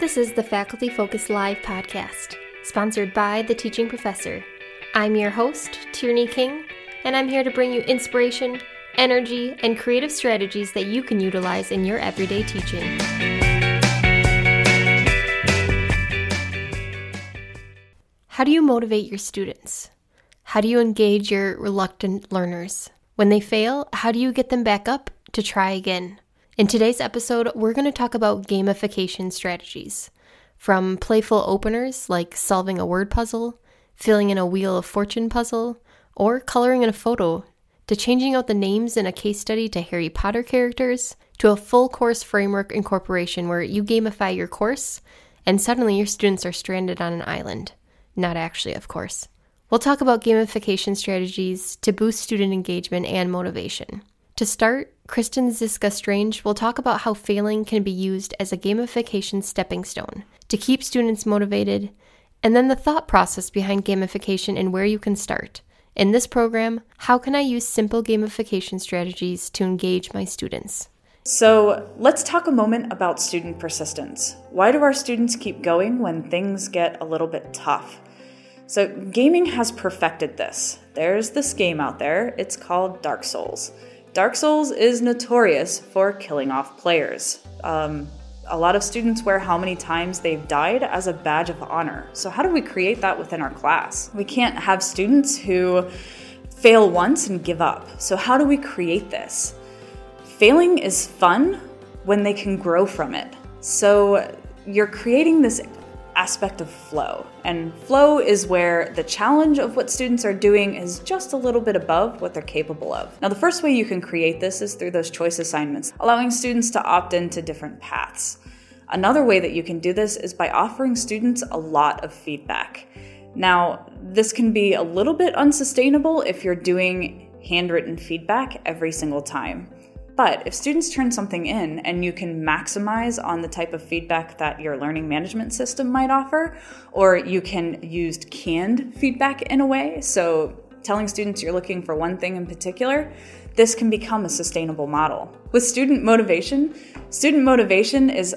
This is the Faculty Focus Live podcast, sponsored by The Teaching Professor. I'm your host, Tierney King, and I'm here to bring you inspiration, energy, and creative strategies that you can utilize in your everyday teaching. How do you motivate your students? How do you engage your reluctant learners? When they fail, how do you get them back up to try again? In today's episode, we're going to talk about gamification strategies. From playful openers like solving a word puzzle, filling in a Wheel of Fortune puzzle, or coloring in a photo, to changing out the names in a case study to Harry Potter characters, to a full course framework incorporation where you gamify your course and suddenly your students are stranded on an island. Not actually, of course. We'll talk about gamification strategies to boost student engagement and motivation. To start, Kristen Ziska Strange will talk about how failing can be used as a gamification stepping stone to keep students motivated, and then the thought process behind gamification and where you can start. In this program, how can I use simple gamification strategies to engage my students? So, let's talk a moment about student persistence. Why do our students keep going when things get a little bit tough? So, gaming has perfected this. There's this game out there, it's called Dark Souls. Dark Souls is notorious for killing off players. Um, a lot of students wear how many times they've died as a badge of honor. So, how do we create that within our class? We can't have students who fail once and give up. So, how do we create this? Failing is fun when they can grow from it. So, you're creating this aspect of flow. And flow is where the challenge of what students are doing is just a little bit above what they're capable of. Now, the first way you can create this is through those choice assignments, allowing students to opt into different paths. Another way that you can do this is by offering students a lot of feedback. Now, this can be a little bit unsustainable if you're doing handwritten feedback every single time. But if students turn something in and you can maximize on the type of feedback that your learning management system might offer, or you can use canned feedback in a way, so telling students you're looking for one thing in particular, this can become a sustainable model. With student motivation, student motivation is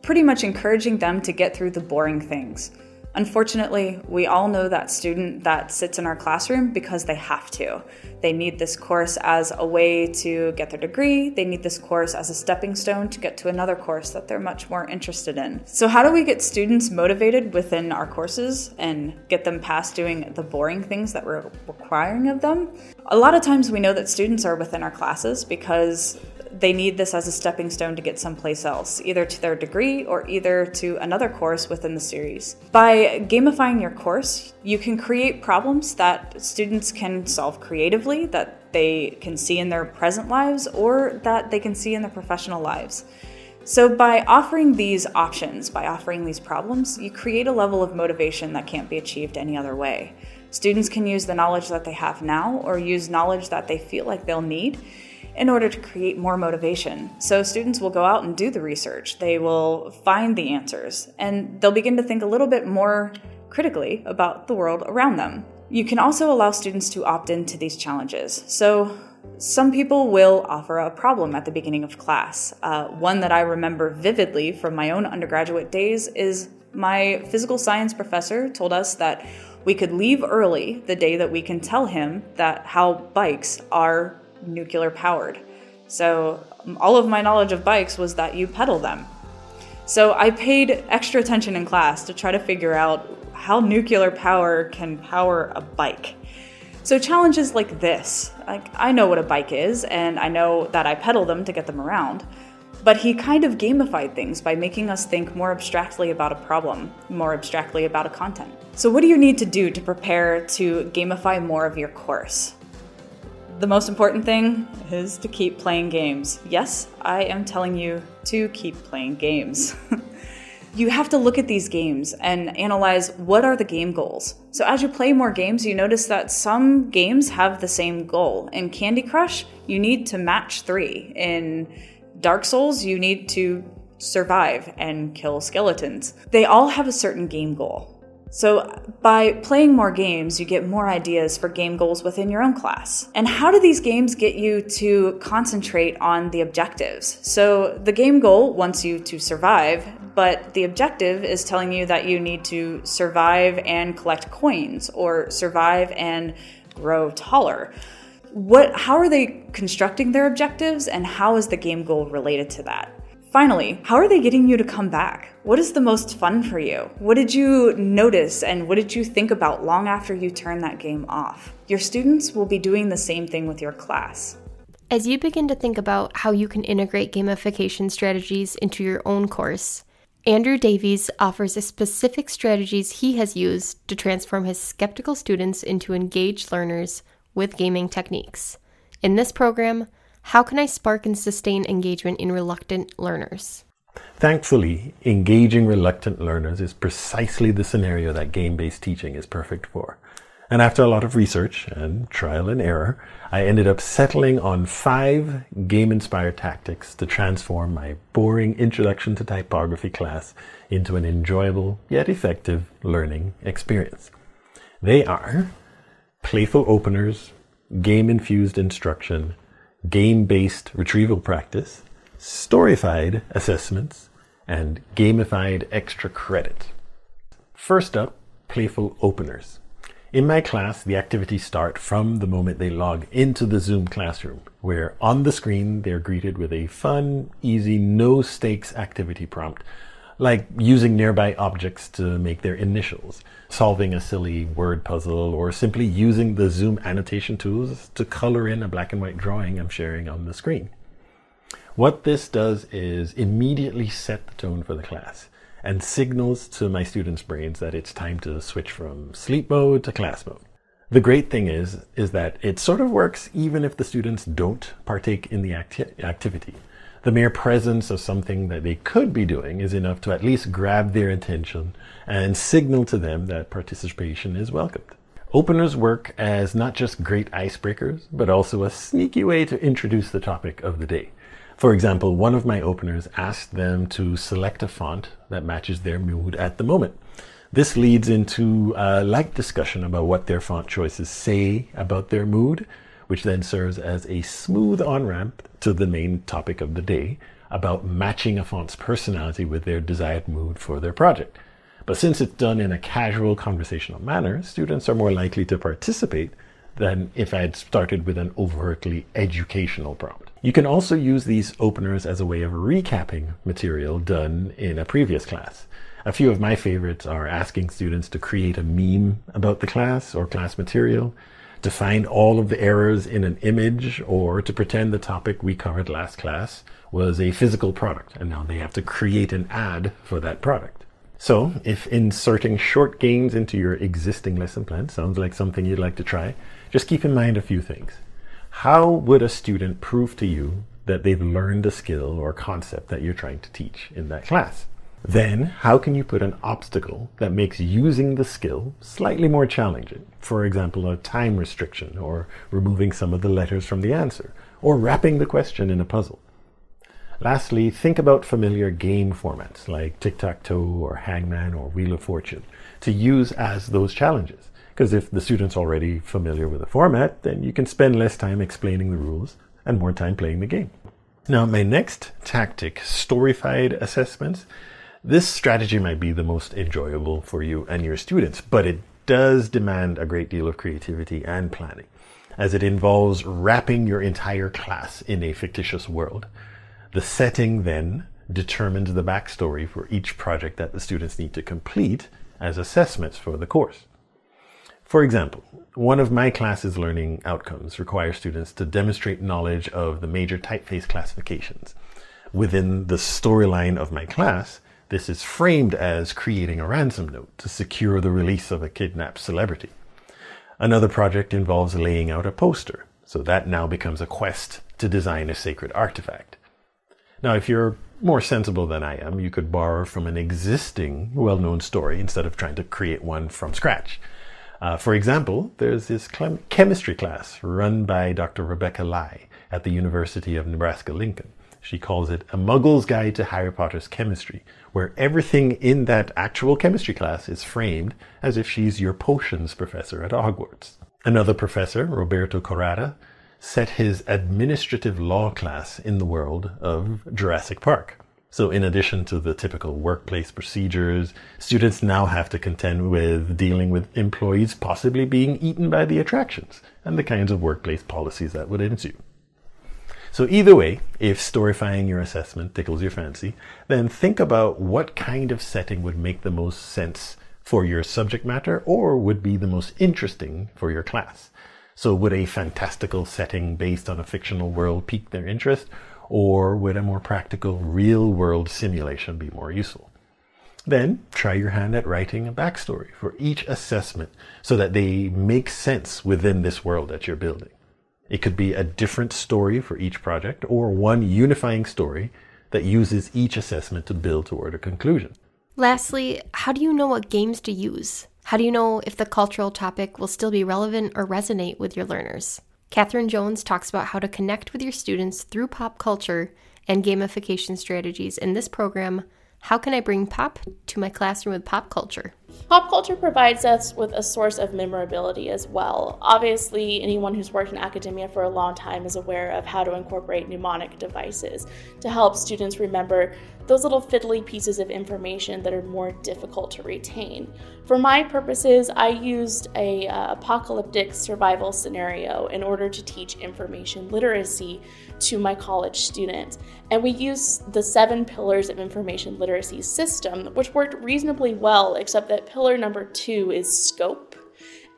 pretty much encouraging them to get through the boring things. Unfortunately, we all know that student that sits in our classroom because they have to. They need this course as a way to get their degree. They need this course as a stepping stone to get to another course that they're much more interested in. So, how do we get students motivated within our courses and get them past doing the boring things that we're requiring of them? A lot of times we know that students are within our classes because they need this as a stepping stone to get someplace else, either to their degree or either to another course within the series. By gamifying your course, you can create problems that students can solve creatively, that they can see in their present lives, or that they can see in their professional lives. So, by offering these options, by offering these problems, you create a level of motivation that can't be achieved any other way. Students can use the knowledge that they have now or use knowledge that they feel like they'll need in order to create more motivation. So students will go out and do the research, they will find the answers, and they'll begin to think a little bit more critically about the world around them. You can also allow students to opt into these challenges. So some people will offer a problem at the beginning of class. Uh, one that I remember vividly from my own undergraduate days is my physical science professor told us that we could leave early the day that we can tell him that how bikes are nuclear powered. So um, all of my knowledge of bikes was that you pedal them. So I paid extra attention in class to try to figure out how nuclear power can power a bike. So challenges like this, like I know what a bike is and I know that I pedal them to get them around. But he kind of gamified things by making us think more abstractly about a problem, more abstractly about a content. So, what do you need to do to prepare to gamify more of your course? The most important thing is to keep playing games. Yes, I am telling you to keep playing games. you have to look at these games and analyze what are the game goals. So as you play more games, you notice that some games have the same goal. In Candy Crush, you need to match 3. In Dark Souls, you need to survive and kill skeletons. They all have a certain game goal. So, by playing more games, you get more ideas for game goals within your own class. And how do these games get you to concentrate on the objectives? So, the game goal wants you to survive, but the objective is telling you that you need to survive and collect coins or survive and grow taller. What how are they constructing their objectives and how is the game goal related to that? Finally, how are they getting you to come back? What is the most fun for you? What did you notice and what did you think about long after you turn that game off? Your students will be doing the same thing with your class. As you begin to think about how you can integrate gamification strategies into your own course, Andrew Davies offers specific strategies he has used to transform his skeptical students into engaged learners with gaming techniques. In this program, how can I spark and sustain engagement in reluctant learners? Thankfully, engaging reluctant learners is precisely the scenario that game based teaching is perfect for. And after a lot of research and trial and error, I ended up settling on five game inspired tactics to transform my boring introduction to typography class into an enjoyable yet effective learning experience. They are playful openers, game infused instruction, game based retrieval practice, storified assessments, and gamified extra credit. First up, playful openers. In my class, the activities start from the moment they log into the Zoom classroom, where on the screen they're greeted with a fun, easy, no stakes activity prompt like using nearby objects to make their initials, solving a silly word puzzle, or simply using the Zoom annotation tools to color in a black and white drawing I'm sharing on the screen. What this does is immediately set the tone for the class and signals to my students' brains that it's time to switch from sleep mode to class mode. The great thing is, is that it sort of works even if the students don't partake in the acti- activity the mere presence of something that they could be doing is enough to at least grab their attention and signal to them that participation is welcomed. Openers work as not just great icebreakers, but also a sneaky way to introduce the topic of the day. For example, one of my openers asked them to select a font that matches their mood at the moment. This leads into a light discussion about what their font choices say about their mood which then serves as a smooth on ramp to the main topic of the day about matching a font's personality with their desired mood for their project. But since it's done in a casual conversational manner, students are more likely to participate than if I had started with an overtly educational prompt. You can also use these openers as a way of recapping material done in a previous class. A few of my favorites are asking students to create a meme about the class or class material, to find all of the errors in an image or to pretend the topic we covered last class was a physical product and now they have to create an ad for that product. So if inserting short games into your existing lesson plan sounds like something you'd like to try, just keep in mind a few things. How would a student prove to you that they've learned a skill or concept that you're trying to teach in that class? Then, how can you put an obstacle that makes using the skill slightly more challenging? For example, a time restriction, or removing some of the letters from the answer, or wrapping the question in a puzzle. Lastly, think about familiar game formats like tic tac toe or hangman or wheel of fortune to use as those challenges. Because if the student's already familiar with the format, then you can spend less time explaining the rules and more time playing the game. Now, my next tactic, storified assessments, this strategy might be the most enjoyable for you and your students, but it does demand a great deal of creativity and planning, as it involves wrapping your entire class in a fictitious world. The setting then determines the backstory for each project that the students need to complete as assessments for the course. For example, one of my class's learning outcomes requires students to demonstrate knowledge of the major typeface classifications. Within the storyline of my class, this is framed as creating a ransom note to secure the release of a kidnapped celebrity. Another project involves laying out a poster, so that now becomes a quest to design a sacred artifact. Now, if you're more sensible than I am, you could borrow from an existing well known story instead of trying to create one from scratch. Uh, for example, there's this chem- chemistry class run by Dr. Rebecca Lai at the University of Nebraska Lincoln. She calls it A Muggle's Guide to Harry Potter's Chemistry, where everything in that actual chemistry class is framed as if she's your potions professor at Hogwarts. Another professor, Roberto Corrada, set his administrative law class in the world of Jurassic Park. So, in addition to the typical workplace procedures, students now have to contend with dealing with employees possibly being eaten by the attractions and the kinds of workplace policies that would ensue. So, either way, if storifying your assessment tickles your fancy, then think about what kind of setting would make the most sense for your subject matter or would be the most interesting for your class. So, would a fantastical setting based on a fictional world pique their interest? or would a more practical real world simulation be more useful? Then try your hand at writing a backstory for each assessment so that they make sense within this world that you're building. It could be a different story for each project or one unifying story that uses each assessment to build toward a conclusion. Lastly, how do you know what games to use? How do you know if the cultural topic will still be relevant or resonate with your learners? Catherine Jones talks about how to connect with your students through pop culture and gamification strategies in this program. How can I bring pop to my classroom with pop culture? Pop culture provides us with a source of memorability as well. Obviously, anyone who's worked in academia for a long time is aware of how to incorporate mnemonic devices to help students remember those little fiddly pieces of information that are more difficult to retain. For my purposes, I used a uh, apocalyptic survival scenario in order to teach information literacy to my college students. And we used the seven pillars of information literacy system, which worked reasonably well, except that pillar number two is scope.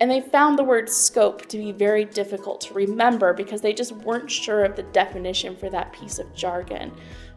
And they found the word scope to be very difficult to remember because they just weren't sure of the definition for that piece of jargon.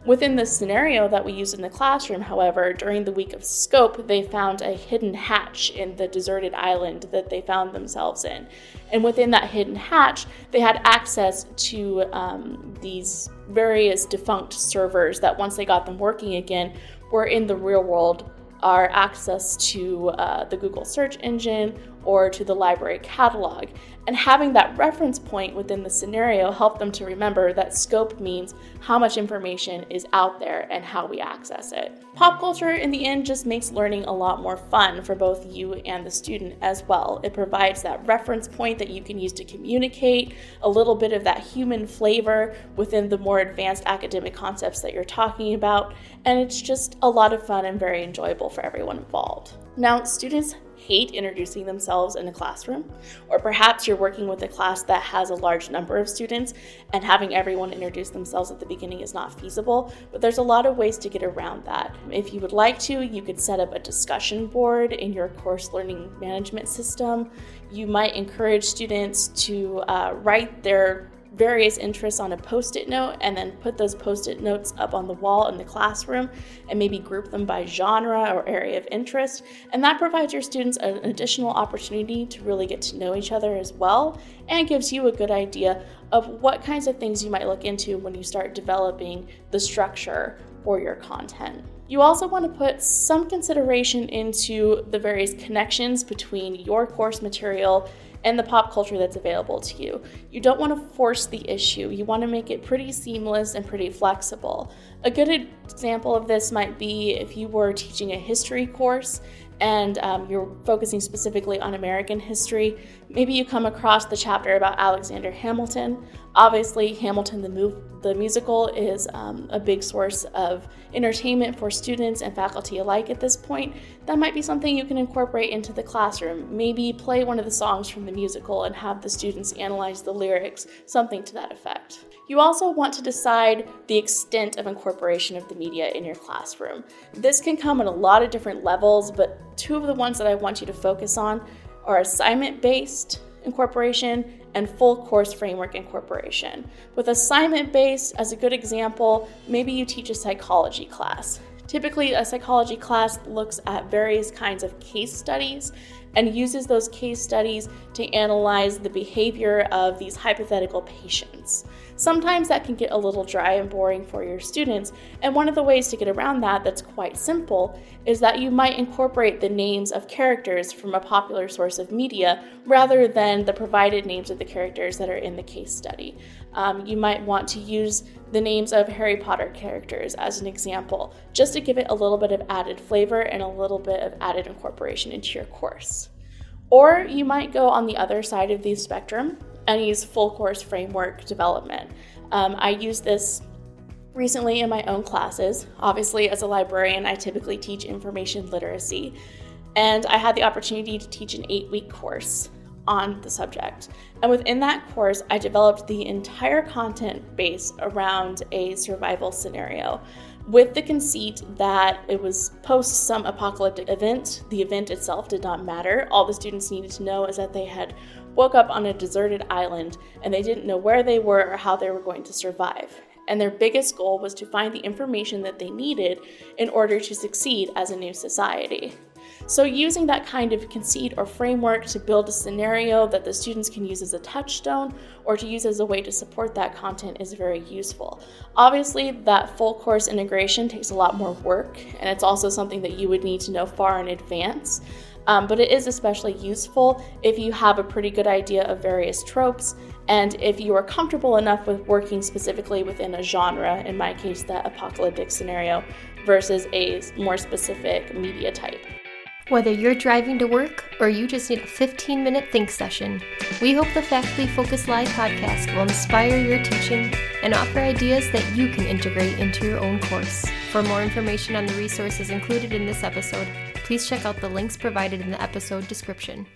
Within the scenario that we used in the classroom, however, during the week of scope, they found a hidden hatch in the deserted island that they found themselves in. And within that hidden hatch, they had access to um, these various defunct servers that, once they got them working again, were in the real world are access to uh, the Google search engine or to the library catalog. And having that reference point within the scenario helped them to remember that scope means how much information is out there and how we access it. Pop culture, in the end, just makes learning a lot more fun for both you and the student as well. It provides that reference point that you can use to communicate, a little bit of that human flavor within the more advanced academic concepts that you're talking about, and it's just a lot of fun and very enjoyable for everyone involved. Now, students hate introducing themselves in a classroom, or perhaps you're working with a class that has a large number of students and having everyone introduce themselves at the beginning is not feasible, but there's a lot of ways to get around that. If you would like to, you could set up a discussion board in your course learning management system. You might encourage students to uh, write their various interests on a post it note and then put those post it notes up on the wall in the classroom and maybe group them by genre or area of interest. And that provides your students an additional opportunity to really get to know each other as well and gives you a good idea of what kinds of things you might look into when you start developing the structure for your content. You also want to put some consideration into the various connections between your course material and the pop culture that's available to you. You don't want to force the issue, you want to make it pretty seamless and pretty flexible. A good example of this might be if you were teaching a history course and um, you're focusing specifically on American history, maybe you come across the chapter about Alexander Hamilton. Obviously, Hamilton the, move, the musical is um, a big source of entertainment for students and faculty alike at this point. That might be something you can incorporate into the classroom. Maybe play one of the songs from the musical and have the students analyze the lyrics, something to that effect. You also want to decide the extent of incorporation of the media in your classroom. This can come at a lot of different levels, but two of the ones that I want you to focus on are assignment based incorporation and full course framework incorporation. With assignment based, as a good example, maybe you teach a psychology class. Typically, a psychology class looks at various kinds of case studies and uses those case studies to analyze the behavior of these hypothetical patients. Sometimes that can get a little dry and boring for your students, and one of the ways to get around that that's quite simple is that you might incorporate the names of characters from a popular source of media rather than the provided names of the characters that are in the case study. Um, you might want to use the names of Harry Potter characters as an example, just to give it a little bit of added flavor and a little bit of added incorporation into your course. Or you might go on the other side of the spectrum and use full course framework development. Um, I use this recently in my own classes. Obviously, as a librarian, I typically teach information literacy, and I had the opportunity to teach an eight week course on the subject. And within that course, I developed the entire content base around a survival scenario with the conceit that it was post some apocalyptic event. The event itself did not matter. All the students needed to know is that they had woke up on a deserted island and they didn't know where they were or how they were going to survive. And their biggest goal was to find the information that they needed in order to succeed as a new society. So, using that kind of conceit or framework to build a scenario that the students can use as a touchstone or to use as a way to support that content is very useful. Obviously, that full course integration takes a lot more work, and it's also something that you would need to know far in advance. Um, but it is especially useful if you have a pretty good idea of various tropes and if you are comfortable enough with working specifically within a genre, in my case, that apocalyptic scenario, versus a more specific media type. Whether you're driving to work or you just need a 15 minute think session, we hope the Faculty Focus Live podcast will inspire your teaching and offer ideas that you can integrate into your own course. For more information on the resources included in this episode, please check out the links provided in the episode description.